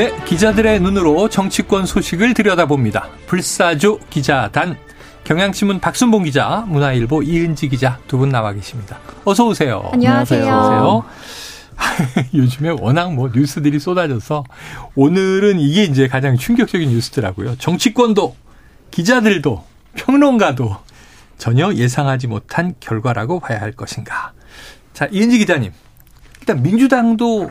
네, 기자들의 눈으로 정치권 소식을 들여다봅니다. 불사조 기자단 경향신문 박순봉 기자, 문화일보 이은지 기자 두 분 나와 계십니다. 어서 오세요. 안녕하세요. 안녕하세요. 요즘에 워낙 뭐 뉴스들이 쏟아져서 오늘은 이게 이제 가장 충격적인 뉴스더라고요. 정치권도 기자들도 평론가도 전혀 예상하지 못한 결과라고 봐야 할 것인가. 자, 이은지 기자님. 일단 민주당도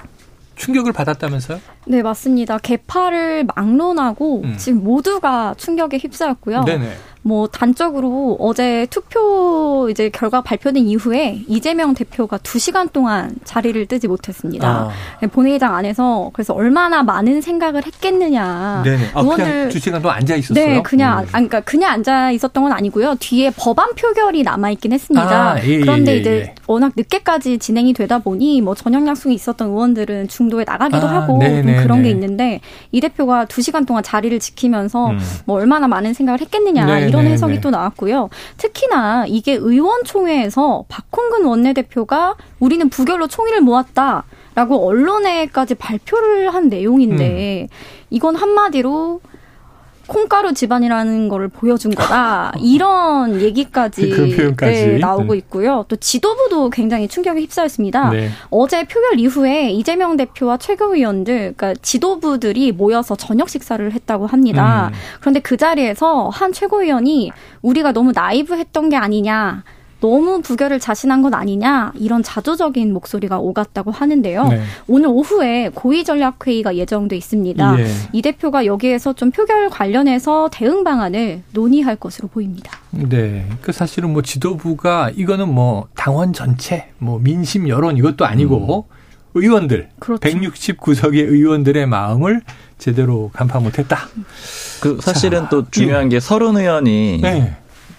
충격을 받았다면서요? 네, 맞습니다. 개파를 막론하고 음. 지금 모두가 충격에 휩싸였고요. 네네. 뭐 단적으로 어제 투표 이제 결과 발표된 이후에 이재명 대표가 두 시간 동안 자리를 뜨지 못했습니다. 아. 네, 본회의장 안에서 그래서 얼마나 많은 생각을 했겠느냐. 네네. 아, 의원들 두 시간 동안 앉아 있었어요. 네, 그냥 음. 아, 그러니까 그냥 앉아 있었던 건 아니고요. 뒤에 법안 표결이 남아 있긴 했습니다. 아, 예, 예 그런데 예, 예, 이제 워낙 늦게까지 진행이 되다 보니 뭐 저녁 약속이 있었던 의원들은 중도에 나가기도 아, 하고 좀 그런 게 있는데 이 대표가 두 시간 동안 자리를 지키면서 음. 뭐 얼마나 많은 생각을 했겠느냐. 네. 이런 네, 해석이 네. 또 나왔고요. 특히나 이게 의원총회에서 박홍근 원내대표가 우리는 부결로 총의를 모았다. 라고 언론에까지 발표를 한 내용인데 음. 이건 한마디로 콩가루 집안이라는 거를 보여준 거다. 이런 얘기까지 네, 나오고 네. 있고요. 또 지도부도 굉장히 충격에 휩싸였습니다. 네. 어제 표결 이후에 이재명 대표와 최고위원들, 그러니까 지도부들이 모여서 저녁 식사를 했다고 합니다. 음. 그런데 그 자리에서 한 최고위원이 우리가 너무 나이브했던 게 아니냐. 너무 부결을 자신한 건 아니냐 이런 자조적인 목소리가 오갔다고 하는데요. 네. 오늘 오후에 고위 전략 회의가 예정돼 있습니다. 예. 이 대표가 여기에서 좀 표결 관련해서 대응 방안을 논의할 것으로 보입니다. 네, 그 사실은 뭐 지도부가 이거는 뭐 당원 전체, 뭐 민심 여론 이것도 아니고 음. 의원들 그렇죠. 169석의 의원들의 마음을 제대로 간파 못했다. 그 사실은 자, 또 중요한 게 서른 의원이 네.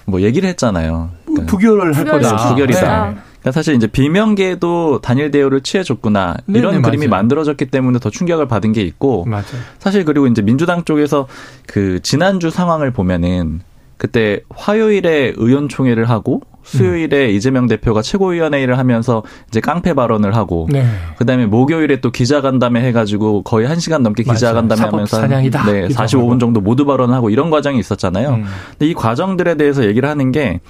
뭐 얘기를 했잖아요. 그러니까 부결을 할 거다. 부결이다. 네. 그러니까 사실 이제 비명계도 단일 대우를 취해줬구나 네네, 이런 네, 그림이 맞아요. 만들어졌기 때문에 더 충격을 받은 게 있고 맞아요. 사실 그리고 이제 민주당 쪽에서 그 지난주 상황을 보면은 그때 화요일에 의원총회를 하고 수요일에 음. 이재명 대표가 최고위원회의를 하면서 이제 깡패 발언을 하고 네. 그다음에 목요일에 또 기자간담회 해가지고 거의 1 시간 넘게 기자간담회 하면서 사냥이다. 네 45분 정도 모두 발언하고 이런 과정이 있었잖아요. 음. 근데 이 과정들에 대해서 얘기를 하는 게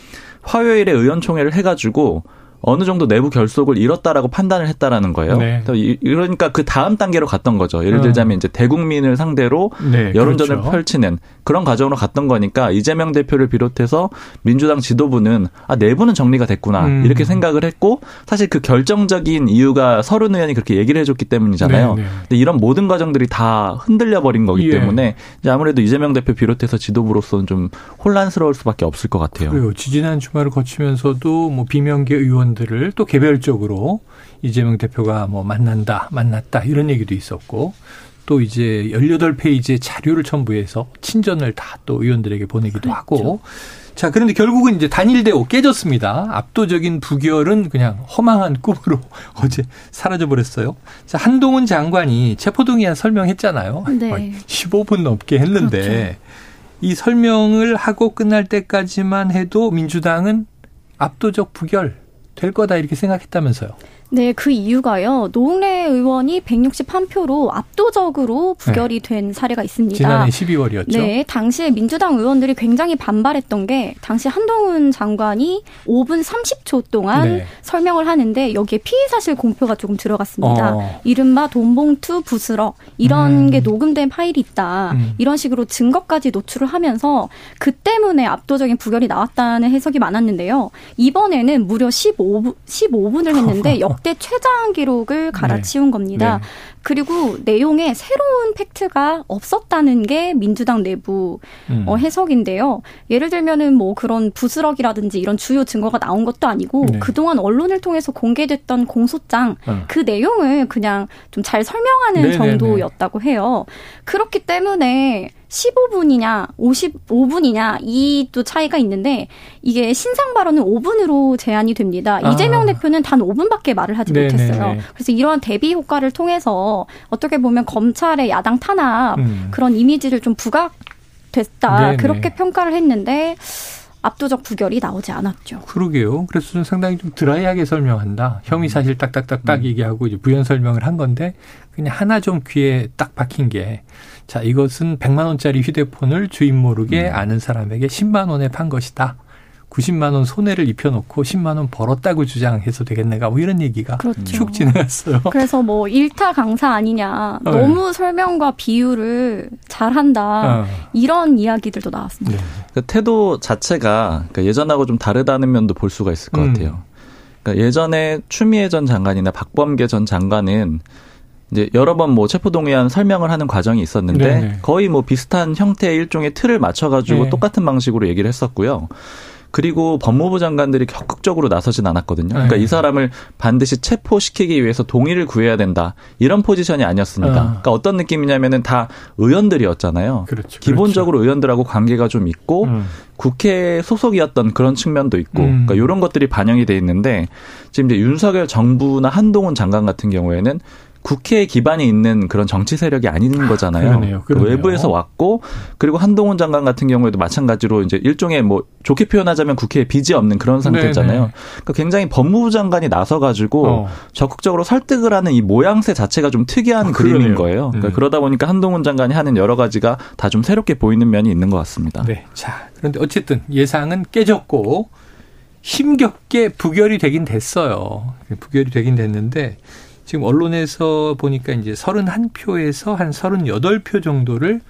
화요일에 의원총회를 해가지고 어느 정도 내부 결속을 이뤘다라고 판단을 했다라는 거예요. 네. 그러니까 그 다음 단계로 갔던 거죠. 예를 어. 들자면 이제 대국민을 상대로 네, 여론전을 그렇죠. 펼치는 그런 과정으로 갔던 거니까 이재명 대표를 비롯해서 민주당 지도부는 아 내부는 정리가 됐구나 음. 이렇게 생각을 했고 사실 그 결정적인 이유가 서른 의원이 그렇게 얘기를 해줬기 때문이잖아요. 네, 네. 근데 이런 모든 과정들이 다 흔들려 버린 거기 예. 때문에 이제 아무래도 이재명 대표 비롯해서 지도부로서는 좀 혼란스러울 수밖에 없을 것 같아요. 그래요. 지지난 주말을 거치면서도 뭐 비명계 의원 의원들을 또 개별적으로 이재명 대표가 뭐 만난다, 만났다 이런 얘기도 있었고 또 이제 18페이지의 자료를 첨부해서 친전을 다 또 의원들에게 보내기도 그렇죠. 하고 자, 그런데 결국은 이제 단일 대우 깨졌습니다. 압도적인 부결은 그냥 허망한 꿈으로 어제 사라져 버렸어요. 자, 한동훈 장관이 체포동의안 설명했잖아요. 네. 15분 넘게 했는데 그렇죠. 이 설명을 하고 끝날 때까지만 해도 민주당은 압도적 부결 될 거다 이렇게 생각했다면서요. 네, 그 이유가요. 노웅래 의원이 161표로 압도적으로 부결이 네. 된 사례가 있습니다. 지난해 12월이었죠. 네, 당시에 민주당 의원들이 굉장히 반발했던 게 당시 한동훈 장관이 5분 30초 동안 네. 설명을 하는데 여기에 피의 사실 공표가 조금 들어갔습니다. 어. 이른바 돈봉투 부스럭 이런 음. 게 녹음된 파일이 있다. 음. 이런 식으로 증거까지 노출을 하면서 그 때문에 압도적인 부결이 나왔다는 해석이 많았는데요. 이번에는 무려 15분 15분을 했는데 역 역대 최장 기록을 갈아치운 네. 겁니다. 네. 그리고 내용에 새로운 팩트가 없었다는 게 민주당 내부 음. 어, 해석인데요. 예를 들면은 뭐 그런 부스럭이라든지 이런 주요 증거가 나온 것도 아니고 네. 그동안 언론을 통해서 공개됐던 공소장 어. 그 내용을 그냥 좀 잘 설명하는 네네네. 정도였다고 해요. 그렇기 때문에 15분이냐 55분이냐 이 또 차이가 있는데 이게 신상 발언은 5분으로 제한이 됩니다. 아. 이재명 대표는 단 5분밖에 말을 하지 네네네. 못했어요. 그래서 이러한 대비 효과를 통해서 어떻게 보면 검찰의 야당 탄압 음. 그런 이미지를 좀 부각됐다 네네. 그렇게 평가를 했는데 압도적 부결이 나오지 않았죠. 그러게요. 그래서 좀 상당히 좀 드라이하게 설명한다. 혐의 사실 딱딱딱딱 음. 얘기하고 이제 부연 설명을 한 건데 그냥 하나 좀 귀에 딱 박힌 게 자, 이것은 100만 원짜리 휴대폰을 주인 모르게 음. 아는 사람에게 10만 원에 판 것이다. 90만 원 손해를 입혀놓고 10만 원 벌었다고 주장해서 되겠네가 뭐 이런 얘기가 그렇죠. 쭉 지나갔어요. 그래서 뭐 일타 강사 아니냐 네. 너무 설명과 비유를 잘한다 어. 이런 이야기들도 나왔습니다. 네. 그 태도 자체가 그러니까 예전하고 좀 다르다는 면도 볼 수가 있을 것 음. 같아요. 그러니까 예전에 추미애 전 장관이나 박범계 전 장관은 이제 여러 번 뭐 체포동의안 설명을 하는 과정이 있었는데 네네. 거의 뭐 비슷한 형태의 일종의 틀을 맞춰가지고 네. 똑같은 방식으로 얘기를 했었고요. 그리고 법무부 장관들이 적극적으로 나서진 않았거든요. 그러니까 네. 이 사람을 반드시 체포시키기 위해서 동의를 구해야 된다. 이런 포지션이 아니었습니다. 아. 그러니까 어떤 느낌이냐면은 다 의원들이었잖아요. 그렇죠, 기본적으로 그렇죠. 의원들하고 관계가 좀 있고 음. 국회 소속이었던 그런 측면도 있고 음. 그러니까 이런 것들이 반영이 돼 있는데 지금 이제 윤석열 정부나 한동훈 장관 같은 경우에는 국회에 기반이 있는 그런 정치 세력이 아닌 거잖아요. 그러네요. 그 그러네요. 외부에서 왔고 그리고 한동훈 장관 같은 경우에도 마찬가지로 이제 일종의 뭐 좋게 표현하자면 국회에 빚이 없는 그런 상태잖아요. 네네. 그러니까 굉장히 법무부 장관이 나서 가지고 어. 적극적으로 설득을 하는 이 모양새 자체가 좀 특이한 아, 그림인 거예요. 그러니까 음. 그러다 보니까 한동훈 장관이 하는 여러 가지가 다 좀 새롭게 보이는 면이 있는 것 같습니다. 네. 자, 그런데 어쨌든 예상은 깨졌고 힘겹게 부결이 되긴 됐어요. 부결이 되긴 됐는데 지금 언론에서 보니까 이제 31표에서 한 38표 정도를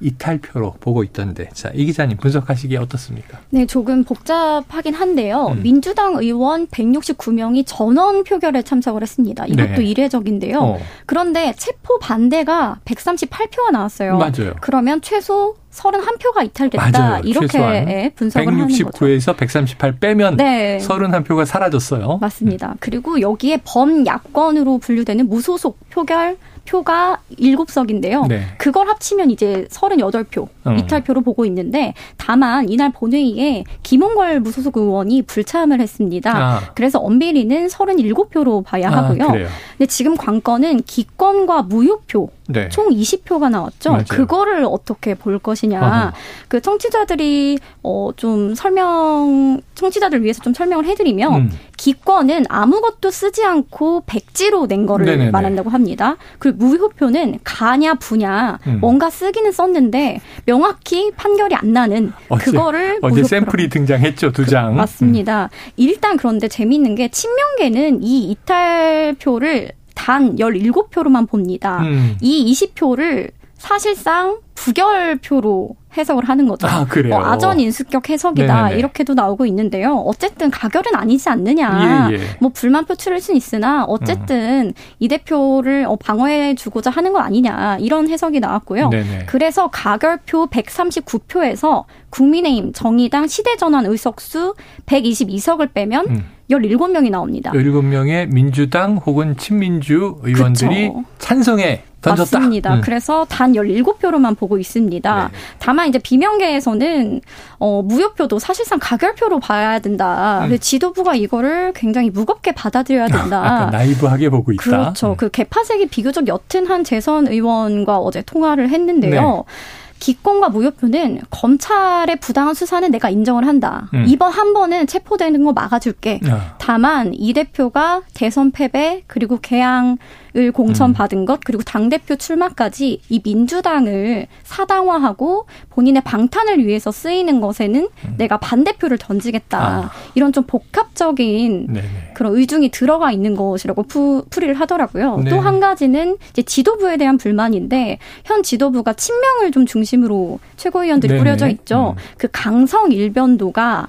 이탈표로 보고 있던데. 자, 이 기자님 분석하시기에 어떻습니까? 네, 조금 복잡하긴 한데요. 음. 민주당 의원 169명이 전원 표결에 참석을 했습니다. 이것도 네. 이례적인데요. 어. 그런데 체포 반대가 138표가 나왔어요. 맞아요. 그러면 최소 31표가 이탈됐다. 맞아요. 이렇게 예, 분석을 하는 거죠. 169에서 138 빼면 네. 31표가 사라졌어요. 맞습니다. 그리고 여기에 범야권으로 분류되는 무소속 표결 표가 7석인데요. 네. 그걸 합치면 이제 38표 음. 이탈표로 보고 있는데 다만 이날 본회의에 김홍걸 무소속 의원이 불참을 했습니다. 아. 그래서 엄비리는 37표로 봐야 아, 하고요. 아, 근데 지금 관건은 기권과 무효표 네. 총 20표가 나왔죠. 맞아요. 그거를 어떻게 볼 것이냐. 어허. 그 청취자들이 어 좀 설명 청취자들 위해서 좀 설명을 해드리면 음. 기권은 아무것도 쓰지 않고 백지로 낸 거를 네네네. 말한다고 합니다. 그리고 무효표는 가냐 부냐 음. 뭔가 쓰기는 썼는데 명확히 판결이 안 나는 어제, 그거를 어제 샘플이 등장했죠 두 장. 그, 맞습니다. 음. 일단 그런데 재미있는 게 친명계는 이 이탈표를 단 17표로만 봅니다. 음. 이 20표를 사실상 부결표로 해석을 하는 거죠. 아, 그래요? 어, 아전 인수격 해석이다. 네네네. 이렇게도 나오고 있는데요. 어쨌든 가결은 아니지 않느냐. 예, 예. 뭐 불만 표출할 수는 있으나 어쨌든 음. 이 대표를 어, 방어해 주고자 하는 거 아니냐. 이런 해석이 나왔고요. 네네. 그래서 가결표 139표에서 국민의힘, 정의당, 시대전환 의석수 122석을 빼면 음. 17명이 나옵니다. 17명의 민주당 혹은 친민주 의원들이 그쵸. 찬성에 던졌다. 맞습니다. 음. 그래서 단 17표로만 보고 있습니다. 네. 다만 이제 비명계에서는 어, 무효표도 사실상 가결표로 봐야 된다. 음. 지도부가 이거를 굉장히 무겁게 받아들여야 된다. 아, 나이브하게 보고 있다. 그렇죠. 음. 그 개파색이 비교적 옅은 한 재선 의원과 어제 통화를 했는데요. 네. 기권과 무효표는 검찰의 부당한 수사는 내가 인정을 한다. 음. 이번 한 번은 체포되는 거 막아줄게. 아. 다만 이 대표가 대선 패배 그리고 개항 을 공천받은 음. 것 그리고 당 대표 출마까지 이 민주당을 사당화하고 본인의 방탄을 위해서 쓰이는 것에는 음. 내가 반대표를 던지겠다 아. 이런 좀 복합적인 네네. 그런 의중이 들어가 있는 것이라고 푸, 풀이를 하더라고요. 네. 또한 가지는 이제 지도부에 대한 불만인데 현 지도부가 친명을 좀 중심으로 최고위원들이 네네. 꾸려져 있죠. 음. 그 강성 일변도가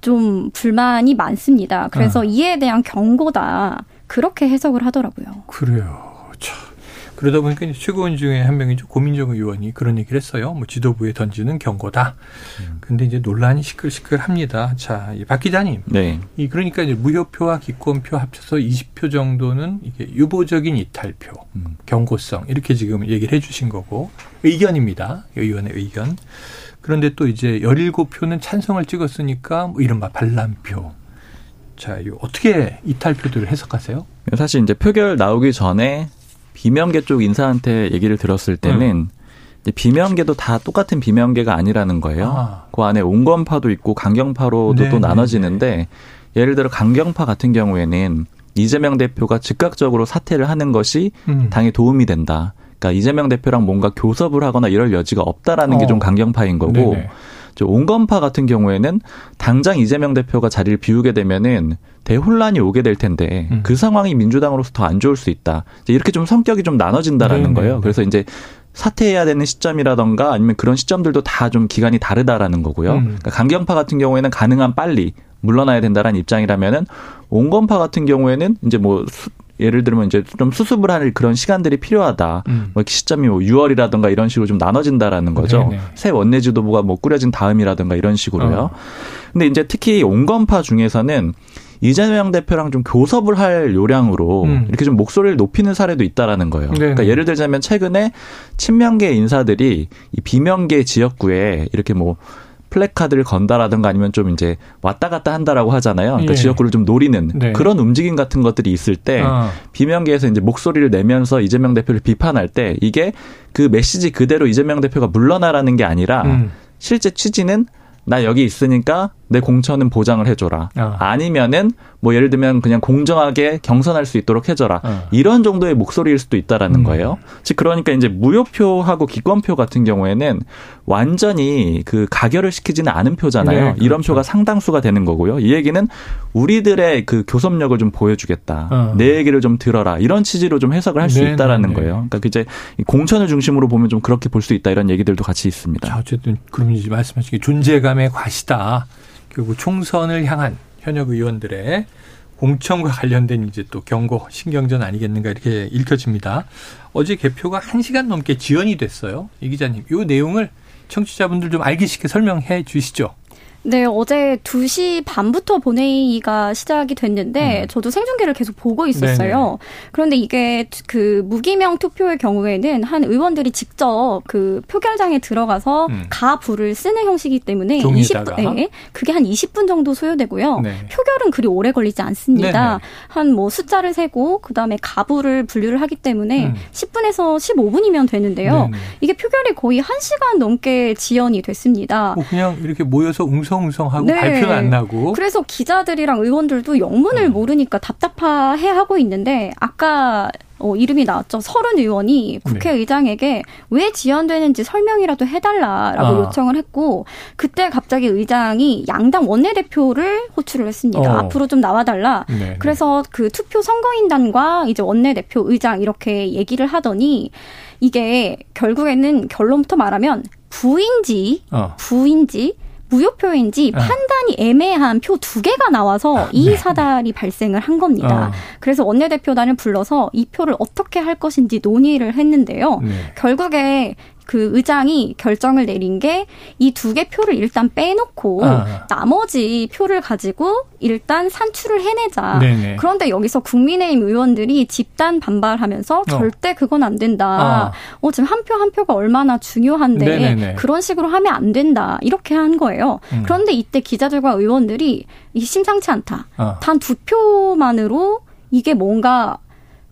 좀 불만이 많습니다. 그래서 아. 이에 대한 경고다. 그렇게 해석을 하더라고요. 그래요. 참. 그러다 보니까 최고원 중에 한 명이죠. 고민정 의원이 그런 얘기를 했어요. 뭐 지도부에 던지는 경고다. 음. 근데 이제 논란이 시끌시끌합니다. 자, 박 기자님. 네. 이 그러니까 이제 무효표와 기권표 합쳐서 20표 정도는 이게 유보적인 이탈표, 음. 경고성 이렇게 지금 얘기를 해 주신 거고 의견입니다. 의원의 의견. 그런데 또 이제 17표는 찬성을 찍었으니까 뭐 이른바 반란표. 자, 이거 어떻게 이탈표들을 해석하세요? 사실 이제 표결 나오기 전에 비명계 쪽 인사한테 얘기를 들었을 때는 음. 비명계도 다 똑같은 비명계가 아니라는 거예요. 아. 그 안에 온건파도 있고 강경파로도 네또 네, 나눠지는데 네. 예를 들어 강경파 같은 경우에는 이재명 대표가 즉각적으로 사퇴를 하는 것이 음. 당에 도움이 된다. 그러니까 이재명 대표랑 뭔가 교섭을 하거나 이럴 여지가 없다라는 어. 게좀 강경파인 거고 네네. 온건파 같은 경우에는 당장 이재명 대표가 자리를 비우게 되면은 대혼란이 오게 될 텐데 음. 그 상황이 민주당으로서 더 안 좋을 수 있다. 이렇게 좀 성격이 좀 나눠진다라는 네네. 거예요. 그래서 이제 사퇴해야 되는 시점이라던가 아니면 그런 시점들도 다 좀 기간이 다르다라는 거고요. 음. 그러니까 강경파 같은 경우에는 가능한 빨리 물러나야 된다라는 입장이라면은 온건파 같은 경우에는 이제 뭐 예를 들면 이제 좀 수습을 할 그런 시간들이 필요하다. 음. 뭐 시점이 뭐 6월이라든가 이런 식으로 좀 나눠진다라는 거죠. 네네. 새 원내 지도부가 뭐 꾸려진 다음이라든가 이런 식으로요. 어. 근데 이제 특히 온건파 중에서는 이재명 대표랑 좀 교섭을 할 요량으로 음. 이렇게 좀 목소리를 높이는 사례도 있다라는 거예요. 네네. 그러니까 예를 들자면 최근에 친명계 인사들이 이 비명계 지역구에 이렇게 뭐 플래카드를 건다라든가 아니면 좀 이제 왔다 갔다 한다라고 하잖아요. 그러니까 예. 지역구를 좀 노리는 네. 그런 움직임 같은 것들이 있을 때 아. 비명계에서 이제 목소리를 내면서 이재명 대표를 비판할 때 이게 그 메시지 그대로 이재명 대표가 물러나라는 게 아니라 음. 실제 취지는 나 여기 있으니까 내 공천은 보장을 해줘라. 어. 아니면은 뭐 예를 들면 그냥 공정하게 경선할 수 있도록 해줘라. 어. 이런 정도의 목소리일 수도 있다라는 음. 거예요. 즉 그러니까 이제 무효표하고 기권표 같은 경우에는 완전히 그 가결을 시키지는 않은 표잖아요. 네, 그렇죠. 이런 표가 상당수가 되는 거고요. 이 얘기는 우리들의 그 교섭력을 좀 보여주겠다. 어. 내 얘기를 좀 들어라. 이런 취지로 좀 해석을 할수 네, 있다라는 네, 네, 거예요. 그러니까 이제 공천을 중심으로 보면 좀 그렇게 볼 수 있다 이런 얘기들도 같이 있습니다. 자, 어쨌든 그럼 이제 말씀하신 게 존재감 의 과시다. 결국 총선을 향한 현역 의원들의 공천과 관련된 이제 또 경고, 신경전 아니겠는가 이렇게 읽혀집니다. 어제 개표가 1시간 넘게 지연이 됐어요. 이 기자님, 이 내용을 청취자분들 좀 알기 쉽게 설명해 주시죠. 네, 어제 2시 반부터 본회의가 시작이 됐는데 음. 저도 생중계를 계속 보고 있었어요. 네네. 그런데 이게 그 무기명 투표의 경우에는 한 의원들이 직접 그 표결장에 들어가서 음. 가불을 쓰는 형식이기 때문에 종이에다가. 20분 네, 그게 한 20분 정도 소요되고요. 네. 표결은 그리 오래 걸리지 않습니다. 한 뭐 숫자를 세고 그다음에 가불을 분류를 하기 때문에 음. 10분에서 15분이면 되는데요. 네네. 이게 표결이 거의 1시간 넘게 지연이 됐습니다. 뭐 그냥 이렇게 모여서 웅성 웅성웅성하고 네. 발표는 안 나고. 그래서 기자들이랑 의원들도 영문을 음. 모르니까 답답해 하고 있는데 아까 어, 이름이 나왔죠. 서른 의원이 국회의장에게 네. 왜 지연되는지 설명이라도 해달라라고 아. 요청을 했고 그때 갑자기 의장이 양당 원내대표를 호출을 했습니다. 어. 앞으로 좀 나와달라. 네, 네. 그래서 그 투표 선거인단과 이제 원내대표 의장 이렇게 얘기를 하더니 이게 결국에는 결론부터 말하면 부인지 어. 부인지 무효표인지 어. 판단이 애매한 표 두 개가 나와서 아, 이 네. 사달이 발생을 한 겁니다. 어. 그래서 원내대표단을 불러서 이 표를 어떻게 할 것인지 논의를 했는데요. 네. 결국에 그 의장이 결정을 내린 게 이 두 개 표를 일단 빼놓고 아. 나머지 표를 가지고 일단 산출을 해내자. 네네. 그런데 여기서 국민의힘 의원들이 집단 반발하면서 어. 절대 그건 안 된다. 아. 어, 지금 한 표한 한 표가 얼마나 중요한데 네네네. 그런 식으로 하면 안 된다. 이렇게 한 거예요. 음. 그런데 이때 기자들과 의원들이 이 심상치 않다. 아. 단두 표만으로 이게 뭔가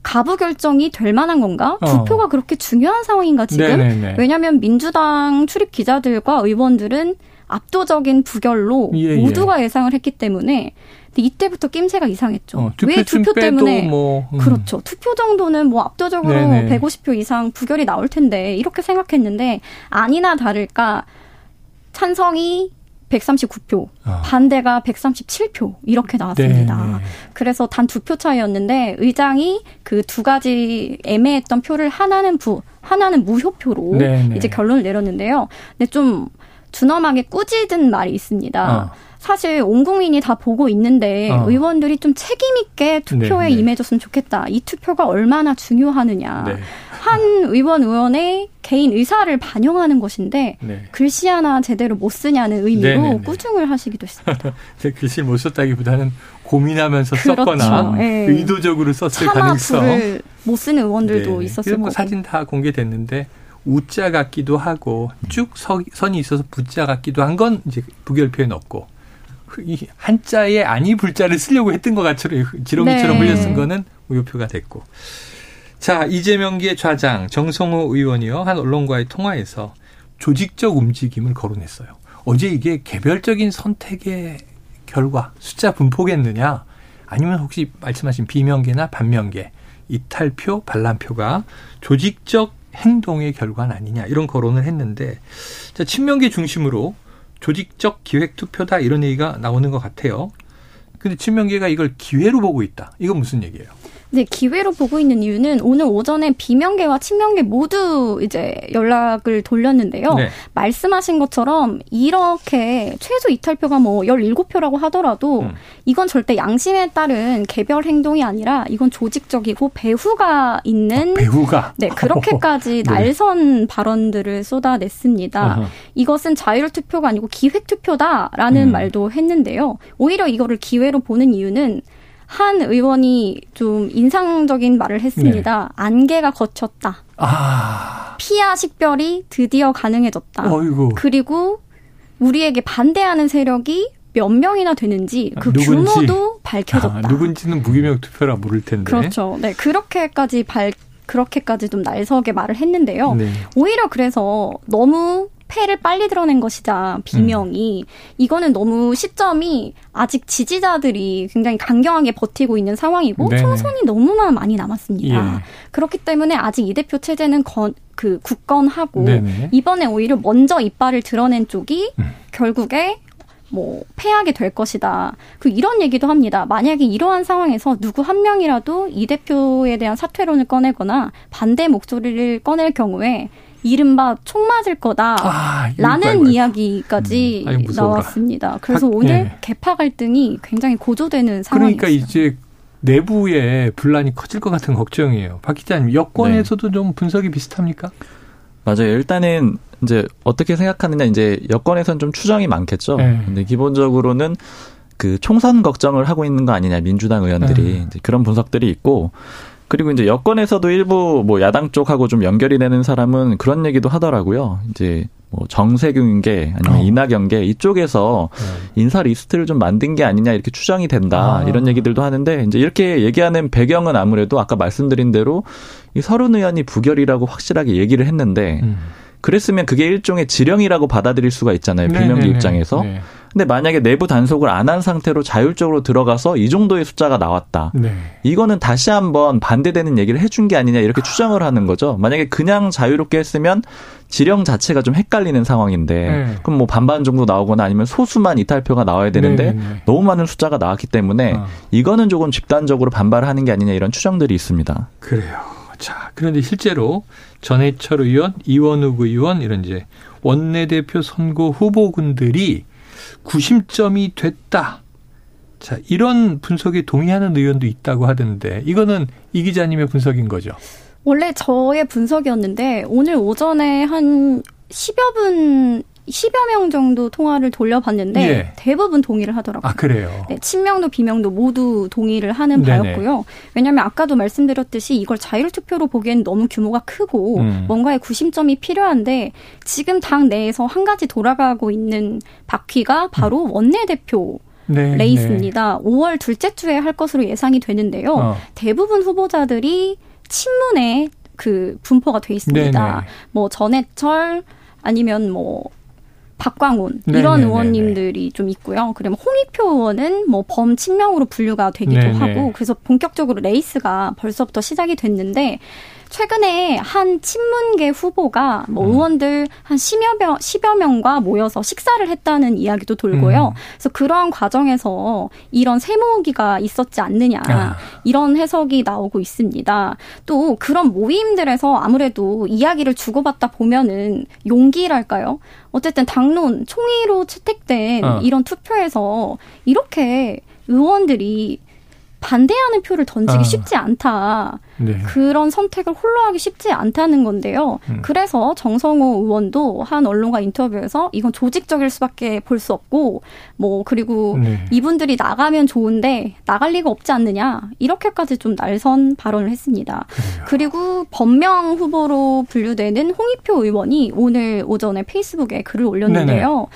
가부 결정이 될 만한 건가? 어. 투표가 그렇게 중요한 상황인가 지금? 네네네. 왜냐하면 민주당 출입 기자들과 의원들은 압도적인 부결로 예, 예. 모두가 예. 예상을 했기 때문에 이때부터 낌새가 이상했죠. 어, 왜 투표 때문에 뭐, 음. 그렇죠. 투표 정도는 뭐 압도적으로 네네. 150표 이상 부결이 나올 텐데 이렇게 생각했는데 아니나 다를까 찬성이 139표, 아. 반대가 137표 이렇게 나왔습니다. 네, 네. 그래서 단 두 표 차이였는데 의장이 그 두 가지 애매했던 표를 하나는 부, 하나는 무효표로 네, 네, 이제 결론을 내렸는데요. 근데 좀 준엄하게 꾸짖은 말이 있습니다. 아. 사실 온 국민이 다 보고 있는데 어. 의원들이 좀 책임 있게 투표에 네, 네. 임해줬으면 좋겠다. 이 투표가 얼마나 중요하느냐. 네. 한 의원 의원의 개인 의사를 반영하는 것인데 네. 글씨 하나 제대로 못 쓰냐는 의미로. 네, 네. 꾸중을 하시기도 했습니다. 글씨 못 썼다기보다는 고민하면서 그렇죠. 썼거나 네. 의도적으로 썼을 가능성. 못 쓰는 의원들도 네. 있었을 뭐 거고. 사진 다 공개됐는데 우자 같기도 하고 쭉 선이 있어서 부자 같기도 한 건 이제 부결표에 넣고 이 한자에 아니 불자를 쓰려고 했던 것 같처럼 지렁이처럼 네. 흘려 쓴 거는 무효표가 됐고. 자, 이재명계 좌장 정성호 의원이요. 한 언론과의 통화에서 조직적 움직임을 거론했어요. 어제 이게 개별적인 선택의 결과, 숫자 분포겠느냐? 아니면 혹시 말씀하신 비명계나 반명계, 이탈표, 반란표가 조직적 행동의 결과는 아니냐 이런 거론을 했는데 자, 친명계 중심으로 조직적 기획 투표다 이런 얘기가 나오는 것 같아요. 근데 친명계가 이걸 기회로 보고 있다. 이건 무슨 얘기예요? 네, 기회로 보고 있는 이유는 오늘 오전에 비명계와 친명계 모두 이제 연락을 돌렸는데요. 네. 말씀하신 것처럼 이렇게 최소 이탈표가 뭐 17표라고 하더라도 음. 이건 절대 양심에 따른 개별 행동이 아니라 이건 조직적이고 배후가 있는 아, 배후가 네, 그렇게까지 네. 날선 발언들을 쏟아냈습니다. 어허. 이것은 자율 투표가 아니고 기획 투표다라는 음. 말도 했는데요. 오히려 이거를 기회로 보는 이유는 한 의원이 좀 인상적인 말을 했습니다. 네. 안개가 거쳤다. 아. 피하 식별이 드디어 가능해졌다. 어이구. 그리고 우리에게 반대하는 세력이 몇 명이나 되는지 그 누군지. 규모도 밝혀졌다. 아, 누군지는 무기명 투표라 모를 텐데. 그렇죠. 네, 그렇게까지 밝 그렇게까지 좀 날서게 말을 했는데요. 네. 오히려 그래서 너무 패를 빨리 드러낸 것이다. 비명이. 음. 이거는 너무 시점이 아직 지지자들이 굉장히 강경하게 버티고 있는 상황이고 네 총선이 너무나 많이 남았습니다. 예. 그렇기 때문에 아직 이 대표 체제는 건, 그 굳건하고 네네. 이번에 오히려 먼저 이빨을 드러낸 쪽이 음. 결국에 뭐 패하게 될 것이다. 그 이런 얘기도 합니다. 만약에 이러한 상황에서 누구 한 명이라도 이 대표에 대한 사퇴론을 꺼내거나 반대 목소리를 꺼낼 경우에 이른바 총 맞을 거다라는 아, 이야기까지 음, 나왔습니다. 그래서 박, 오늘 예. 개파 갈등이 굉장히 고조되는 상황이었어요. 그러니까 이제 내부에 분란이 커질 것 같은 걱정이에요. 박 기자님, 여권에서도 네. 좀 분석이 비슷합니까? 맞아요. 일단은 이제 어떻게 생각하느냐 이제 여권에서는 좀 추정이 많겠죠. 네. 근데 기본적으로는 그 총선 걱정을 하고 있는 거 아니냐 민주당 의원들이 네. 그런 분석들이 있고 그리고 이제 여권에서도 일부 뭐 야당 쪽하고 좀 연결이 되는 사람은 그런 얘기도 하더라고요. 이제 뭐 정세균계 아니면 어. 이낙연계 이쪽에서 네. 인사 리스트를 좀 만든 게 아니냐 이렇게 추정이 된다 아. 이런 얘기들도 하는데 이제 이렇게 얘기하는 배경은 아무래도 아까 말씀드린 대로 이 서른 의원이 부결이라고 확실하게 얘기를 했는데 음. 그랬으면 그게 일종의 지령이라고 받아들일 수가 있잖아요 비명계 네네네. 입장에서. 네. 근데 만약에 내부 단속을 안 한 상태로 자율적으로 들어가서 이 정도의 숫자가 나왔다. 네. 이거는 다시 한번 반대되는 얘기를 해준 게 아니냐 이렇게 추정을 하는 거죠. 만약에 그냥 자유롭게 했으면 지령 자체가 좀 헷갈리는 상황인데 네. 그럼 뭐 반반 정도 나오거나 아니면 소수만 이탈표가 나와야 되는데 네, 네, 네. 너무 많은 숫자가 나왔기 때문에 어. 이거는 조금 집단적으로 반발하는 게 아니냐 이런 추정들이 있습니다. 그래요. 자, 그런데 실제로 전해철 의원, 이원욱 의원 이런 이제 원내대표 선거 후보군들이 구심점이 됐다. 자, 이런 분석에 동의하는 의원도 있다고 하던데 이거는 이 기자님의 분석인 거죠. 원래 저의 분석이었는데 오늘 오전에 한 10여 분 10여 명 정도 통화를 돌려봤는데 예. 대부분 동의를 하더라고요. 아, 그래요? 네, 친명도 비명도 모두 동의를 하는 네네. 바였고요. 왜냐하면 아까도 말씀드렸듯이 이걸 자율투표로 보기엔 너무 규모가 크고 음. 뭔가의 구심점이 필요한데 지금 당 내에서 한 가지 돌아가고 있는 바퀴가 바로 음. 원내대표 네, 레이스입니다. 네. 5월 둘째 주에 할 것으로 예상이 되는데요. 어. 대부분 후보자들이 친문에 그 분포가 돼 있습니다. 네네. 뭐 전해철 아니면 뭐 박광온 이런 네네네네. 의원님들이 좀 있고요. 그러면 홍익표 의원은 뭐 범친명으로 분류가 되기도 네네. 하고 그래서 본격적으로 레이스가 벌써부터 시작이 됐는데 최근에 한 친문계 후보가 뭐 음. 의원들 한 10여 명, 10여 명과 모여서 식사를 했다는 이야기도 돌고요. 음. 그래서 그러한 과정에서 이런 세몰이가 있었지 않느냐 아. 이런 해석이 나오고 있습니다. 또 그런 모임들에서 아무래도 이야기를 주고받다 보면은 용기랄까요? 어쨌든 당론 총의로 채택된 어. 이런 투표에서 이렇게 의원들이 반대하는 표를 던지기 아. 쉽지 않다. 네. 그런 선택을 홀로 하기 쉽지 않다는 건데요. 음. 그래서 정성호 의원도 한 언론과 인터뷰에서 이건 조직적일 수밖에 볼 수 없고 뭐 그리고 네. 이분들이 나가면 좋은데 나갈 리가 없지 않느냐 이렇게까지 좀 날선 발언을 했습니다. 그래요. 그리고 범명 후보로 분류되는 홍익표 의원이 오늘 오전에 페이스북에 글을 올렸는데요. 네네.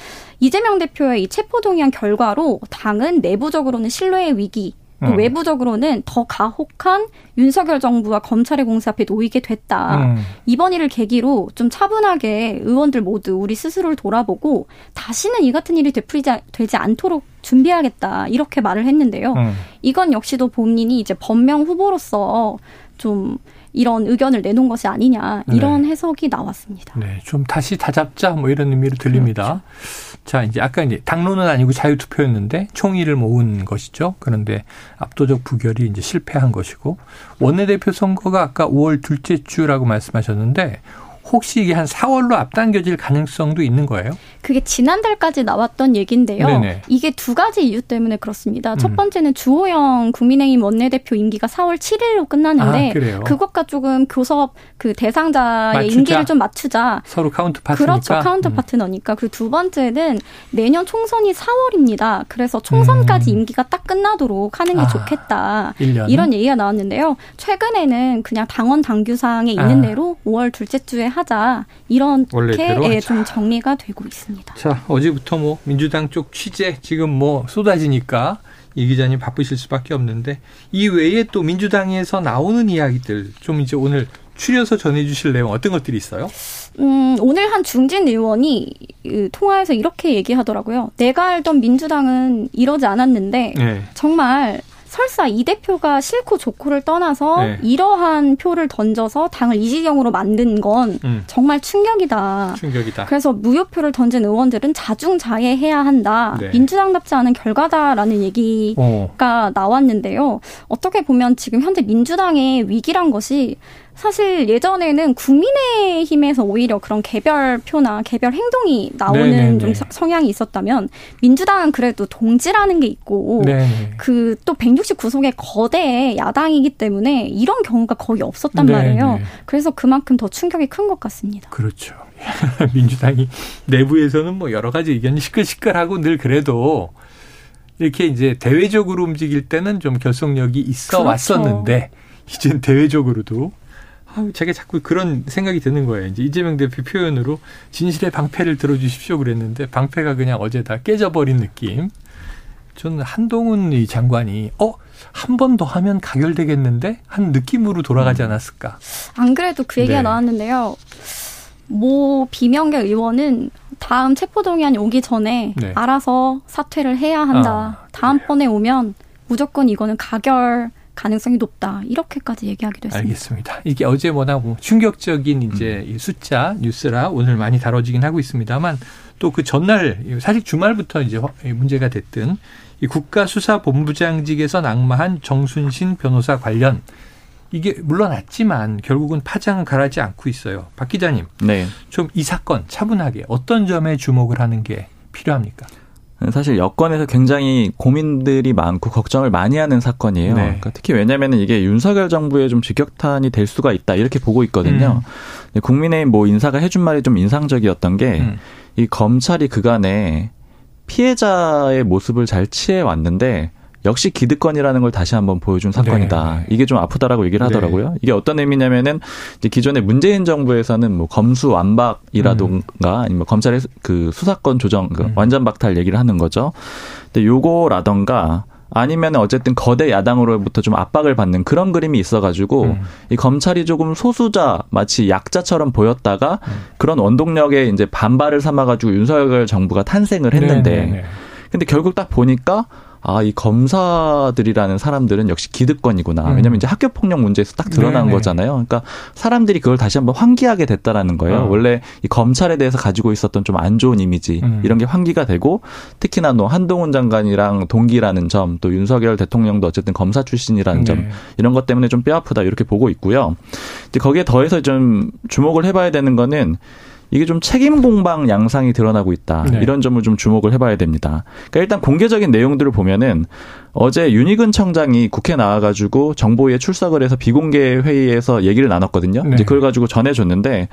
이재명 대표의 이 체포동의안 결과로 당은 내부적으로는 신뢰의 위기 또 음. 외부적으로는 더 가혹한 윤석열 정부와 검찰의 공세 앞에 놓이게 됐다. 음. 이번 일을 계기로 좀 차분하게 의원들 모두 우리 스스로를 돌아보고 다시는 이 같은 일이 되풀이지 되지 않도록 준비하겠다. 이렇게 말을 했는데요. 음. 이건 역시도 본인이 이제 범명 후보로서 좀 이런 의견을 내놓은 것이 아니냐 이런 네. 해석이 나왔습니다. 네, 좀 다시 다잡자 뭐 이런 의미로 들립니다. 그렇죠. 자, 이제 아까 이제 당론은 아니고 자유투표였는데 총의를 모은 것이죠. 그런데 압도적 부결이 이제 실패한 것이고 원내대표 선거가 아까 5월 둘째 주라고 말씀하셨는데 혹시 이게 한 4월로 앞당겨질 가능성도 있는 거예요? 그게 지난달까지 나왔던 얘기인데요. 네네. 이게 두 가지 이유 때문에 그렇습니다. 음. 첫 번째는 주호영 국민의힘 원내대표 임기가 4월 7일로 끝나는데 아, 그것과 조금 교섭 그 대상자의 맞추자. 임기를 좀 맞추자. 서로 counterpart니까. 그렇죠. 카운트 음. 파트너니까. 그리고 두 번째는 내년 총선이 4월입니다. 그래서 총선까지 음. 임기가 딱 끝나도록 하는 게 아, 좋겠다. 1년? 이런 얘기가 나왔는데요. 최근에는 그냥 당원 당규사항에 있는 아. 대로 5월 둘째 주에 하자 이렇게 예, 좀 정리가 되고 있습니다. 자 어제부터 뭐 민주당 쪽 취재 지금 뭐 쏟아지니까 이 기자님 바쁘실 수밖에 없는데 이 외에 또 민주당에서 나오는 이야기들 좀 이제 오늘 추려서 전해주실 내용 어떤 것들이 있어요? 음, 오늘 한 중진 의원이 그 통화에서 이렇게 얘기하더라고요. 내가 알던 민주당은 이러지 않았는데 네. 정말 설사 이 대표가 싫고 좋고를 떠나서 네. 이러한 표를 던져서 당을 이 지경으로 만든 건 음. 정말 충격이다. 충격이다. 그래서 무효표를 던진 의원들은 자중자애해야 한다. 네. 민주당답지 않은 결과다라는 얘기가 어. 나왔는데요. 어떻게 보면 지금 현재 민주당의 위기란 것이 사실 예전에는 국민의힘에서 오히려 그런 개별표나 개별 행동이 나오는 네네네. 좀 성향이 있었다면 민주당은 그래도 동지라는 게 있고 그 또 169석의 거대 야당이기 때문에 이런 경우가 거의 없었단 네네. 말이에요. 그래서 그만큼 더 충격이 큰 것 같습니다. 그렇죠. 민주당이 내부에서는 뭐 여러 가지 의견이 시끌시끌하고 늘 그래도 이렇게 이제 대외적으로 움직일 때는 좀 결속력이 있어 그렇죠. 왔었는데 이젠 대외적으로도 아, 제가 자꾸 그런 생각이 드는 거예요. 이제 이재명 대표 표현으로 진실의 방패를 들어주십시오 그랬는데 방패가 그냥 어제 다 깨져버린 느낌. 저는 한동훈 이 장관이 어 한 번 더 하면 가결되겠는데 한 느낌으로 돌아가지 음. 않았을까? 안 그래도 그 얘기가 네. 나왔는데요. 모 비명계 의원은 다음 체포동의안이 오기 전에 네. 알아서 사퇴를 해야 한다. 아, 다음번에 오면 무조건 이거는 가결 가능성이 높다. 이렇게까지 얘기하기도 했습니다. 알겠습니다. 이게 어제 워낙 뭐 충격적인 이제 음. 숫자 뉴스라 오늘 많이 다뤄지긴 하고 있습니다만 또 그 전날 사실 주말부터 이제 문제가 됐던 이 국가수사본부장직에서 낙마한 정순신 변호사 관련 이게 물러났지만 결국은 파장은 가라지 않고 있어요. 박 기자님. 네. 좀 이 사건 차분하게 어떤 점에 주목을 하는 게 필요합니까? 사실 여권에서 굉장히 고민들이 많고 걱정을 많이 하는 사건이에요. 네. 그러니까 특히 왜냐면은 이게 윤석열 정부의 좀 직격탄이 될 수가 있다 이렇게 보고 있거든요. 음. 국민의힘 뭐 인사가 해준 말이 좀 인상적이었던 게이 음. 검찰이 그간에 피해자의 모습을 잘 취해 왔는데 역시 기득권이라는 걸 다시 한번 보여준 사건이다. 네. 이게 좀 아프다라고 얘기를 네. 하더라고요. 네. 이게 어떤 의미냐면은 이제 기존의 문재인 정부에서는 뭐 검수 완박이라든가 음. 아니면 검찰의 그 수사권 조정 그 음. 완전 박탈 얘기를 하는 거죠. 근데 요거라던가 아니면 어쨌든 거대 야당으로부터 좀 압박을 받는 그런 그림이 있어가지고 음. 이 검찰이 조금 소수자 마치 약자처럼 보였다가 음. 그런 원동력에 이제 반발을 삼아가지고 윤석열 정부가 탄생을 했는데 네네네. 네, 네. 근데 결국 딱 보니까 아, 이 검사들이라는 사람들은 역시 기득권이구나. 음. 왜냐면 이제 학교 폭력 문제에서 딱 드러난 네네. 거잖아요. 그러니까 사람들이 그걸 다시 한번 환기하게 됐다라는 거예요. 어. 원래 이 검찰에 대해서 가지고 있었던 좀 안 좋은 이미지 음. 이런 게 환기가 되고 특히나 뭐 한동훈 장관이랑 동기라는 점, 또 윤석열 대통령도 어쨌든 검사 출신이라는 네. 점 이런 것 때문에 좀 뼈 아프다 이렇게 보고 있고요. 이제 거기에 더해서 좀 주목을 해봐야 되는 거는 이게 좀 책임 공방 양상이 드러나고 있다. 네. 이런 점을 좀 주목을 해봐야 됩니다. 그러니까 일단 공개적인 내용들을 보면은 어제 윤희근 청장이 국회 나와가지고 정보위에 출석을 해서 비공개 회의에서 얘기를 나눴거든요. 네. 이제 그걸 가지고 전해줬는데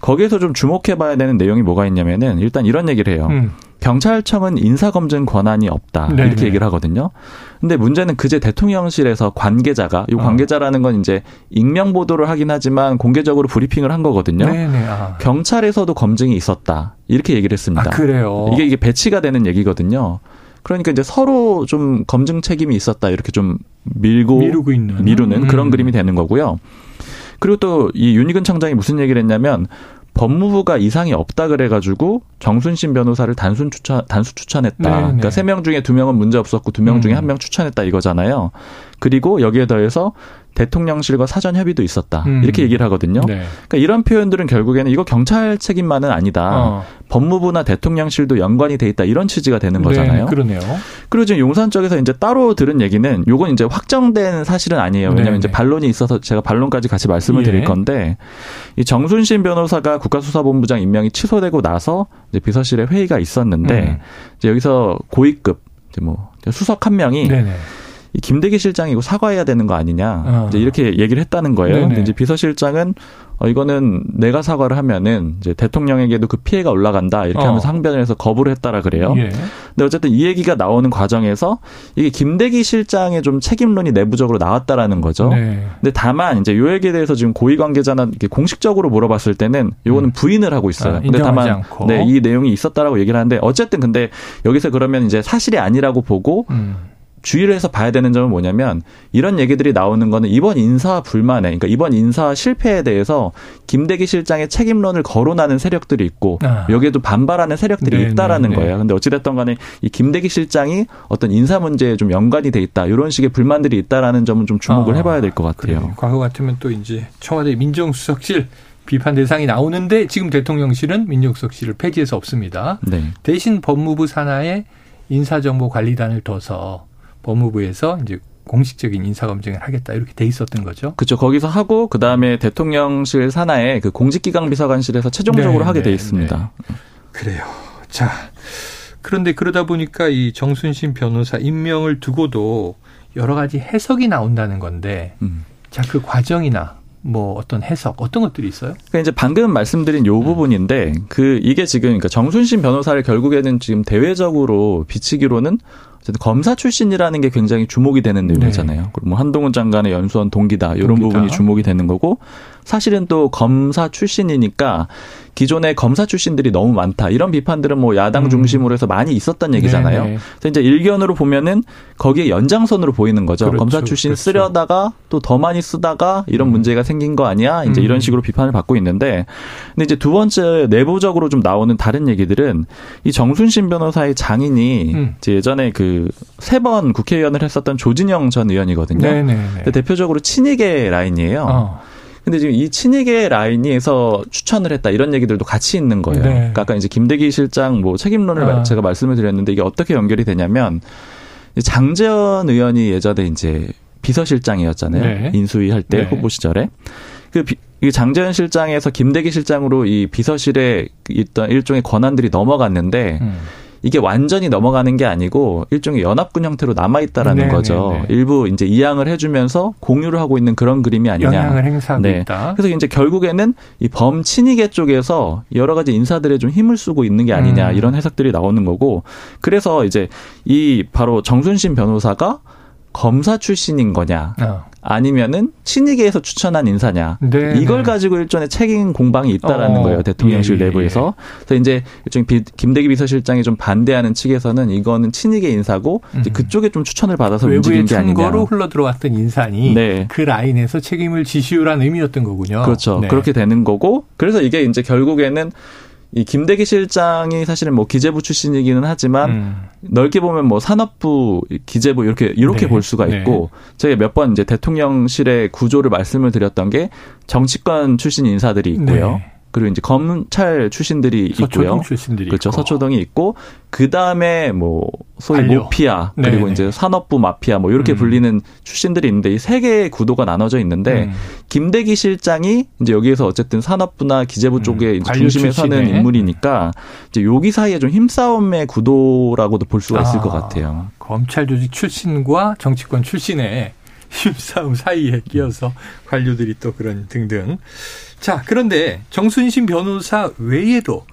거기에서 좀 주목해봐야 되는 내용이 뭐가 있냐면은 일단 이런 얘기를 해요. 음. 경찰청은 인사검증 권한이 없다. 네 이렇게 네. 얘기를 하거든요. 근데 문제는 그제 대통령실에서 관계자가 이 어. 관계자라는 건 이제 익명 보도를 하긴 하지만 공개적으로 브리핑을 한 거거든요. 네네. 아. 경찰에서도 검증이 있었다. 이렇게 얘기를 했습니다. 아, 그래요. 이게 이게 배치가 되는 얘기거든요. 그러니까 이제 서로 좀 검증 책임이 있었다 이렇게 좀 밀고 미루고 있는 미루는 음. 그런 그림이 되는 거고요. 그리고 또 이 윤희근 청장이 무슨 얘기를 했냐면 법무부가 이상이 없다 그래가지고 정순신 변호사를 단순 추천 단수 추천했다. 네, 그러니까 네. 세명 중에 두 명은 문제 없었고 두 명 중에 음. 한명 추천했다 이거잖아요. 그리고 여기에 더해서 대통령실과 사전 협의도 있었다. 음. 이렇게 얘기를 하거든요. 네. 그러니까 이런 표현들은 결국에는 이거 경찰 책임만은 아니다. 어. 법무부나 대통령실도 연관이 돼 있다. 이런 취지가 되는 네, 거잖아요. 네, 그러네요. 그리고 지금 용산 쪽에서 이제 따로 들은 얘기는 요건 이제 확정된 사실은 아니에요. 왜냐하면 네, 이제 네. 반론이 있어서 제가 반론까지 같이 말씀을 드릴 예. 건데 이 정순신 변호사가 국가수사본부장 임명이 취소되고 나서 이제 비서실에 회의가 있었는데 음. 이제 여기서 고위급 이제 뭐 수석 한 명이 네네. 이 김대기 실장이고 사과해야 되는 거 아니냐 어. 이제 이렇게 얘기를 했다는 거예요. 네네. 근데 이제 비서실장은 어, 이거는 내가 사과를 하면은 이제 대통령에게도 그 피해가 올라간다 이렇게 어. 하면서 항변을 해서 거부를 했다라 그래요. 예. 근데 어쨌든 이 얘기가 나오는 과정에서 이게 김대기 실장의 좀 책임론이 내부적으로 나왔다라는 거죠. 네. 근데 다만 이제 요 얘기에 대해서 지금 고위 관계자나 공식적으로 물어봤을 때는 요거는 음. 부인을 하고 있어요. 아, 근데 다만 네, 이 내용이 있었다라고 얘기를 하는데 어쨌든 근데 여기서 그러면 이제 사실이 아니라고 보고 음. 주의를 해서 봐야 되는 점은 뭐냐면 이런 얘기들이 나오는 거는 이번 인사 불만에 그러니까 이번 인사 실패에 대해서 김대기 실장의 책임론을 거론하는 세력들이 있고 아. 여기에도 반발하는 세력들이 네, 있다라는 네, 네. 거예요. 근데 어찌됐던 간에 이 김대기 실장이 어떤 인사 문제에 좀 연관이 돼 있다. 이런 식의 불만들이 있다라는 점은 좀 주목을 아. 해봐야 될 것 같아요. 그래 과거 같으면 또 이제 청와대 민정수석실 비판 대상이 나오는데 지금 대통령실은 민정수석실을 폐지해서 없습니다. 네. 대신 법무부 산하에 인사정보관리단을 둬서 법무부에서 이제 공식적인 인사검증을 하겠다 이렇게 돼 있었던 거죠. 그렇죠. 거기서 하고 그 다음에 대통령실 산하에 그 공직기강 비서관실에서 최종적으로 네, 하게 돼 네, 있습니다. 네. 그래요. 자 그런데 그러다 보니까 이 정순신 변호사 임명을 두고도 여러 가지 해석이 나온다는 건데, 음. 자그 과정이나 뭐 어떤 해석 어떤 것들이 있어요? 그러니까 이제 방금 말씀드린 요 음. 부분인데 그 이게 지금 그러니까 정순신 변호사를 결국에는 지금 대외적으로 비치기로는 검사 출신이라는 게 굉장히 주목이 되는 내용이잖아요. 네. 그리고 뭐 한동훈 장관의 연수원 동기다 이런 동기다. 부분이 주목이 되는 거고 사실은 또 검사 출신이니까 기존에 검사 출신들이 너무 많다 이런 비판들은 뭐 야당 음. 중심으로 해서 많이 있었던 얘기잖아요. 네네. 그래서 이제 일견으로 보면은 거기에 연장선으로 보이는 거죠. 그렇죠. 검사 출신 그렇죠. 쓰려다가 또 더 많이 쓰다가 이런 음. 문제가 생긴 거 아니야? 이제 음. 이런 식으로 비판을 받고 있는데 근데 이제 두 번째 내부적으로 좀 나오는 다른 얘기들은 이 정순신 변호사의 장인이 음. 이제 예전에 그 세 번 국회의원을 했었던 조진영 전 의원이거든요. 네네 대표적으로 친이계 라인이에요. 어. 근데 지금 이 친이계 라인에서 추천을 했다 이런 얘기들도 같이 있는 거예요. 네. 그러니까 아까 이제 김대기 실장 뭐 책임론을 아. 제가 말씀을 드렸는데 이게 어떻게 연결이 되냐면 장재현 의원이 예전에 이제 비서실장이었잖아요. 네. 인수위 할때 네. 후보 시절에 그 비, 이 장재현 실장에서 김대기 실장으로 이 비서실에 있던 일종의 권한들이 넘어갔는데 음. 이게 완전히 넘어가는 게 아니고 일종의 연합군 형태로 남아 있다라는 네네네. 거죠. 네, 네. 일부 이제 이양을 해주면서 공유를 하고 있는 그런 그림이 아니냐. 영향을 행사하고 네. 있다. 그래서 이제 결국에는 이 범친이계 쪽에서 여러 가지 인사들에 좀 힘을 쓰고 있는 게 아니냐 음. 이런 해석들이 나오는 거고 그래서 이제 이 바로 정순신 변호사가 검사 출신인 거냐 어. 아니면은 친이계에서 추천한 인사냐 네, 이걸 네. 가지고 일종의 책임 공방이 있다라는 어. 거예요 대통령실 예, 예, 내부에서 예. 그래서 이제 일종의 김대기 비서실장이 좀 반대하는 측에서는 이거는 친이계 인사고 음. 그쪽에 좀 추천을 받아서 움직인 게 아니냐 외부의 흘러 들어왔던 인사니 네. 그 라인에서 책임을 지시우라는 의미였던 거군요. 그렇죠. 네. 그렇게 되는 거고 그래서 이게 이제 결국에는 이 김대기 실장이 사실은 뭐 기재부 출신이기는 하지만 음. 넓게 보면 뭐 산업부 기재부 이렇게 이렇게 네. 볼 수가 네. 있고 네. 저희가 몇 번 이제 대통령실의 구조를 말씀을 드렸던 게 정치권 출신 인사들이 있고요. 네. 그리고 이제 검찰 출신들이 있고요. 출신들이 그렇죠. 있고. 서초동이 있고 그 다음에 뭐 소위 관료. 모피아 그리고 네네. 이제 산업부 마피아 뭐 이렇게 음. 불리는 출신들이 있는데 이 세 개의 구도가 나눠져 있는데 음. 김대기 실장이 이제 여기에서 어쨌든 산업부나 기재부 음. 쪽에 이제 중심에 서는 인물이니까 이제 여기 사이에 좀 힘싸움의 구도라고도 볼 수가 있을 아, 것 같아요. 검찰 조직 출신과 정치권 출신의 힘싸움 사이에 끼어서 관료들이 또 그런 등등. 자, 그런데 정순신 변호사 외에도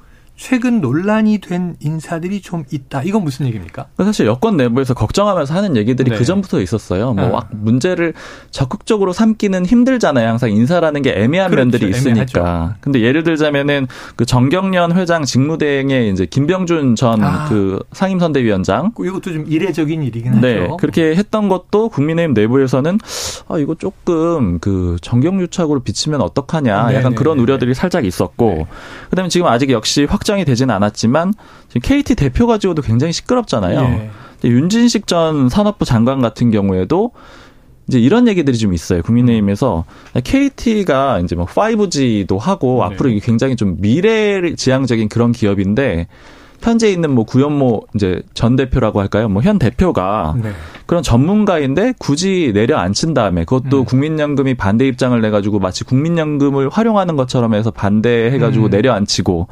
최근 논란이 된 인사들이 좀 있다. 이건 무슨 얘기입니까? 사실 여권 내부에서 걱정하면서 하는 얘기들이 네. 그 전부터 있었어요. 뭐 아. 문제를 적극적으로 삼기는 힘들잖아요. 항상 인사라는 게 애매한 그렇죠. 면들이 있으니까. 애매하죠. 근데 예를 들자면은 그 정경련 회장 직무대행의 이제 김병준 전그 아. 그 상임선대위원장. 이것도 좀 이례적인 일이긴 네. 하죠. 그렇게 했던 것도 국민의힘 내부에서는 아 이거 조금 그 정경유착으로 비치면 어떡하냐. 약간 네네네. 그런 우려들이 살짝 있었고. 네. 그다음에 지금 아직 역시 확 확정이 되지는 않았지만 지금 KT 대표 가지고도 굉장히 시끄럽잖아요. 예. 윤진식 전 산업부 장관 같은 경우에도 이제 이런 얘기들이 좀 있어요. 국민의힘에서 KT가 이제 뭐 5G도 하고 네. 앞으로 이게 굉장히 좀 미래 지향적인 그런 기업인데 현재 있는 뭐 구현모 이제 전 대표라고 할까요? 뭐 현 대표가 네. 그런 전문가인데 굳이 내려앉힌 다음에 그것도 음. 국민연금이 반대 입장을 내 가지고 마치 국민연금을 활용하는 것처럼 해서 반대해 가지고 음. 내려앉히고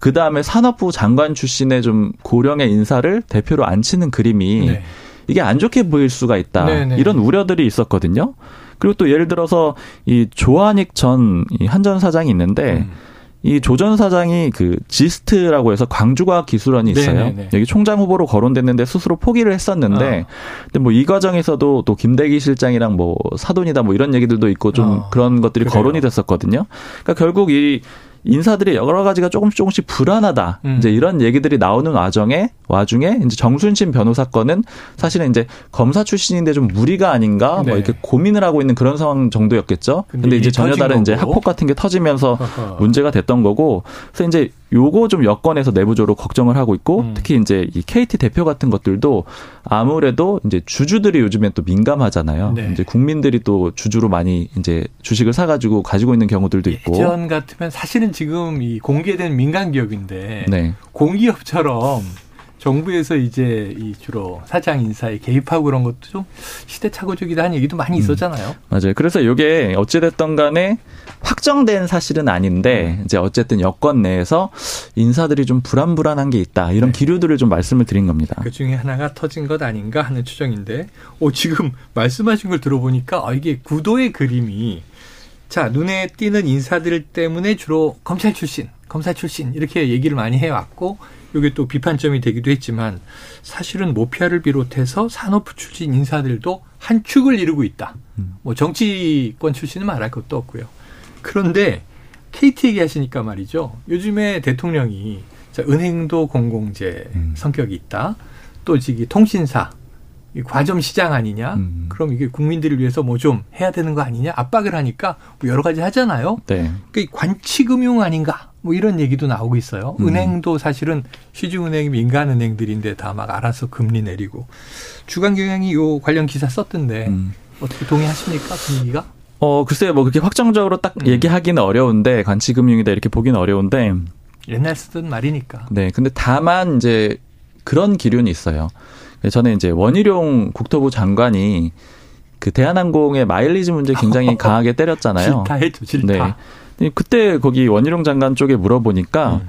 그 다음에 산업부 장관 출신의 좀 고령의 인사를 대표로 앉히는 그림이 네. 이게 안 좋게 보일 수가 있다. 네네. 네. 이런 우려들이 있었거든요. 그리고 또 예를 들어서 이 조한익 전 한전 사장이 있는데 음. 이조 전 사장이 그 지스트라고 해서 광주과학기술원이 있어요. 네네네. 네, 네. 여기 총장 후보로 거론됐는데 스스로 포기를 했었는데, 어. 근데 뭐 이 과정에서도 또 김대기 실장이랑 뭐 사돈이다 뭐 이런 얘기들도 있고 좀 어. 그런 것들이 그래요. 거론이 됐었거든요. 그러니까 결국 이 인사들이 여러 가지가 조금씩 조금씩 불안하다. 음. 이제 이런 얘기들이 나오는 와중에 와중에 이제 정순신 변호사 건은 사실은 이제 검사 출신인데 좀 무리가 아닌가 뭐 네. 뭐 이렇게 고민을 하고 있는 그런 상황 정도였겠죠. 근데, 근데 이제 전혀 다른 거고. 이제 학폭 같은 게 터지면서 문제가 됐던 거고 그래서 이제 요거 좀 여건에서 내부적으로 걱정을 하고 있고 음. 특히 이제 이 KT 대표 같은 것들도 아무래도 이제 주주들이 요즘에 또 민감하잖아요. 네. 이제 국민들이 또 주주로 많이 이제 주식을 사가지고 가지고 있는 경우들도 있고. 예전 같으면 사실은 지금 이 공개된 민간 기업인데 네. 공기업처럼 정부에서 이제 이 주로 사장 인사에 개입하고 그런 것도 좀 시대착오적이다 는 얘기도 많이 음. 있었잖아요. 음, 맞아요. 그래서 이게 어찌됐던 간에 확정된 사실은 아닌데 음. 이제 어쨌든 여권 내에서 인사들이 좀 불안불안한 게 있다. 이런 네. 기류들을 좀 말씀을 드린 겁니다. 그 중에 하나가 터진 것 아닌가 하는 추정인데 오, 지금 말씀하신 걸 들어보니까 아, 이게 구도의 그림이 자, 눈에 띄는 인사들 때문에 주로 검찰 출신, 검사 출신 이렇게 얘기를 많이 해왔고 이게 또 비판점이 되기도 했지만 사실은 모피아를 비롯해서 산업부 출신 인사들도 한 축을 이루고 있다. 음. 뭐 정치권 출신은 말할 것도 없고요. 그런데 KT 얘기하시니까 말이죠. 요즘에 대통령이 자, 은행도 공공재 음. 성격이 있다. 또 지기 통신사 이 과점 시장 아니냐? 음. 그럼 이게 국민들을 위해서 뭐 좀 해야 되는 거 아니냐? 압박을 하니까 뭐 여러 가지 하잖아요. 네. 그러니까 관치금융 아닌가? 뭐 이런 얘기도 나오고 있어요. 음. 은행도 사실은 시중은행이 민간은행들인데 다 막 알아서 금리 내리고 주간 경향이 요 관련 기사 썼던데 음. 어떻게 동의하십니까 분위기가? 어 글쎄요 뭐 그렇게 확정적으로 딱 음. 얘기하기는 어려운데 관치금융이다 이렇게 보기는 어려운데 옛날 쓰던 말이니까. 네, 근데 다만 이제 그런 기류는 있어요. 저는 이제 원희룡 국토부 장관이 그 대한항공의 마일리지 문제 굉장히 강하게 때렸잖아요. 했죠, 싫다. 네. 그때 거기 원희룡 장관 쪽에 물어보니까 음.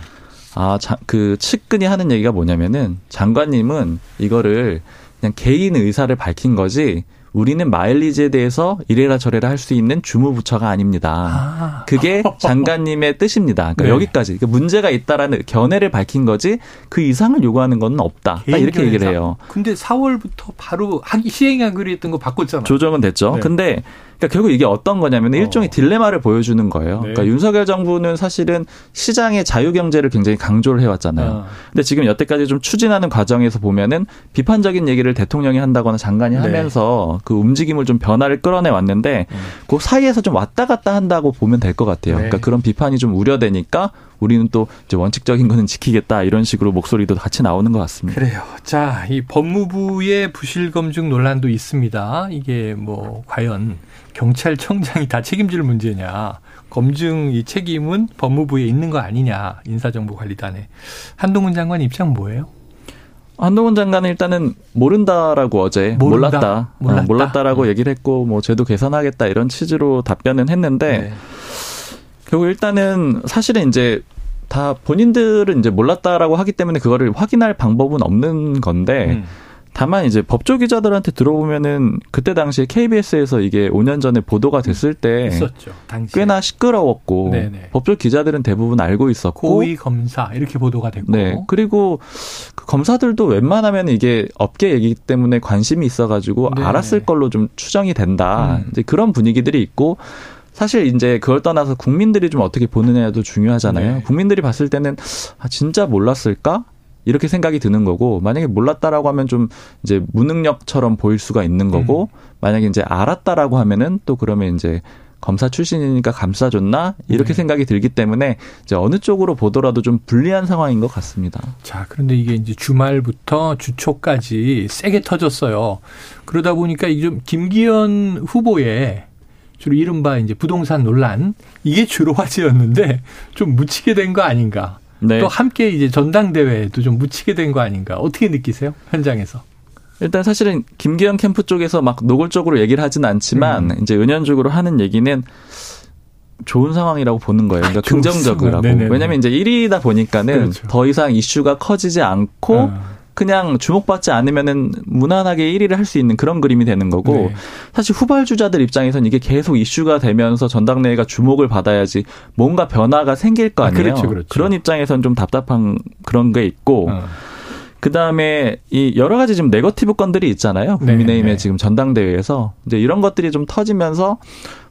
아, 자, 그 측근이 하는 얘기가 뭐냐면은 장관님은 이거를 그냥 개인 의사를 밝힌 거지 우리는 마일리지에 대해서 이래라 저래라 할 수 있는 주무부처가 아닙니다. 아. 그게 장관님의 뜻입니다. 그러니까 네. 여기까지 그러니까 문제가 있다라는 견해를 밝힌 거지 그 이상을 요구하는 건 없다. 이렇게 얘기를 해요. 근데 4월부터 바로 하기 시행하기로 했던 거 바꿨잖아요. 조정은 됐죠. 네. 근데 그러니까 결국 이게 어떤 거냐면 어. 일종의 딜레마를 보여주는 거예요. 네. 그러니까 윤석열 정부는 사실은 시장의 자유 경제를 굉장히 강조를 해왔잖아요. 아. 근데 지금 여태까지 좀 추진하는 과정에서 보면은 비판적인 얘기를 대통령이 한다거나 장관이 네. 하면서 그 움직임을 좀 변화를 끌어내 왔는데 음. 그 사이에서 좀 왔다 갔다 한다고 보면 될 것 같아요. 네. 그러니까 그런 비판이 좀 우려되니까 우리는 또 이제 원칙적인 거는 지키겠다 이런 식으로 목소리도 같이 나오는 것 같습니다. 그래요. 자, 이 법무부의 부실 검증 논란도 있습니다. 이게 뭐 과연 경찰청장이 다 책임질 문제냐? 검증 이 책임은 법무부에 있는 거 아니냐? 인사정보관리단에 한동훈 장관 입장 뭐예요? 한동훈 장관은 일단은 모른다라고 어제 모른다. 몰랐다, 몰랐다. 어, 몰랐다라고 음. 얘기를 했고 뭐 제도 개선하겠다 이런 취지로 답변은 했는데 네. 결국 일단은 사실은 이제 다 본인들은 이제 몰랐다라고 하기 때문에 그거를 확인할 방법은 없는 건데 음. 다만 이제 법조 기자들한테 들어보면은 그때 당시에 KBS에서 이게 5년 전에 보도가 됐을 때 있었죠. 꽤나 시끄러웠고 네네. 법조 기자들은 대부분 알고 있었고 고위 검사 이렇게 보도가 됐고 네. 그리고 그 검사들도 웬만하면 이게 업계 얘기 때문에 관심이 있어 가지고 알았을 걸로 좀 추정이 된다. 음. 이제 그런 분위기들이 있고 사실 이제 그걸 떠나서 국민들이 좀 어떻게 보느냐도 중요하잖아요. 네. 국민들이 봤을 때는 아 진짜 몰랐을까? 이렇게 생각이 드는 거고 만약에 몰랐다라고 하면 좀 이제 무능력처럼 보일 수가 있는 거고 음. 만약에 이제 알았다라고 하면은 또 그러면 이제 검사 출신이니까 감싸줬나 이렇게 네. 생각이 들기 때문에 이제 어느 쪽으로 보더라도 좀 불리한 상황인 것 같습니다. 자 그런데 이게 이제 주말부터 주초까지 세게 터졌어요. 그러다 보니까 이게 좀 김기현 후보의 주로 이른바 이제 부동산 논란 이게 주로 화제였는데 좀 묻히게 된 거 아닌가. 네. 또 함께 이제 전당대회도 좀 묻히게 된 거 아닌가. 어떻게 느끼세요? 현장에서. 일단 사실은 김기현 캠프 쪽에서 막 노골적으로 얘기를 하진 않지만 음. 이제 은연적으로 하는 얘기는 좋은 상황이라고 보는 거예요. 그러니까 아, 긍정적이라고. 왜냐하면 이제 1위다 보니까는 그렇죠. 더 이상 이슈가 커지지 않고 어. 그냥 주목받지 않으면은 무난하게 1위를 할 수 있는 그런 그림이 되는 거고 네. 사실 후발주자들 입장에서는 이게 계속 이슈가 되면서 전당대회가 주목을 받아야지 뭔가 변화가 생길 거 아, 아니에요. 아, 그렇죠, 그렇죠. 그런 입장에서는 좀 답답한 그런 게 있고 어. 그 다음에 이 여러 가지 지금 네거티브 건들이 있잖아요. 네, 국민의힘의 네, 네. 지금 전당대회에서 이제 이런 것들이 좀 터지면서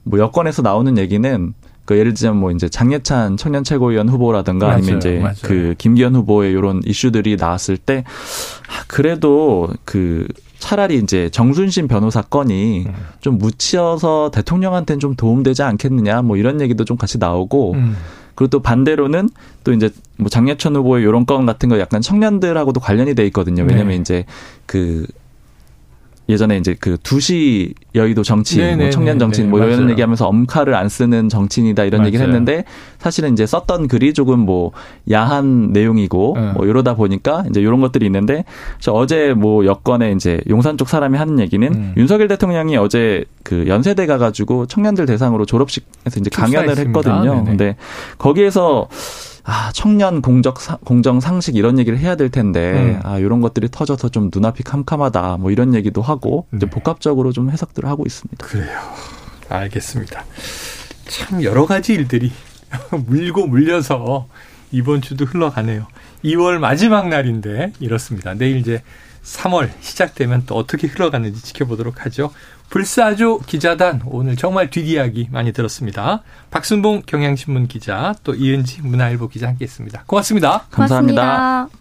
뭐 여권에서 나오는 얘기는 그 예를 들자면 뭐 이제 장예찬 청년 최고위원 후보라든가 맞아요, 아니면 이제 맞아요. 그 김기현 후보의 이런 이슈들이 나왔을 때 아, 그래도 그 차라리 이제 정순신 변호사 건이 음. 좀 묻혀서 대통령한테는 좀 도움되지 않겠느냐 뭐 이런 얘기도 좀 같이 나오고 음. 그리고 또 반대로는 또 이제 뭐 장예천 후보의 이런 건 같은 거 약간 청년들하고도 관련이 돼 있거든요. 왜냐면 네. 이제 그 예전에 이제 그 두시 여의도 정치인, 뭐 청년 정치인 뭐 이런 맞아요. 얘기하면서 엄카를 안 쓰는 정치인이다 이런 맞아요. 얘기를 했는데 사실은 이제 썼던 글이 조금 뭐 야한 내용이고 네. 뭐 이러다 보니까 이제 이런 것들이 있는데 저 어제 뭐 여권에 이제 용산 쪽 사람이 하는 얘기는 음. 윤석열 대통령이 어제 그 연세대 가가지고 청년들 대상으로 졸업식에서 이제 강연을 했거든요. 네네. 근데 거기에서 아, 청년 공적 공정 상식 이런 얘기를 해야 될 텐데 음. 아, 이런 것들이 터져서 좀 눈앞이 캄캄하다. 뭐 이런 얘기도 하고 이제 네. 복합적으로 좀 해석들을 하고 있습니다. 그래요. 알겠습니다. 참 여러 가지 일들이 물고 물려서 이번 주도 흘러가네요. 2월 마지막 날인데 이렇습니다. 내일 이제 3월 시작되면 또 어떻게 흘러가는지 지켜보도록 하죠. 불사조 기자단 오늘 정말 뒷이야기 많이 들었습니다. 박순봉 경향신문 기자 또 이은지 문화일보 기자 함께했습니다. 고맙습니다. 감사합니다. 고맙습니다.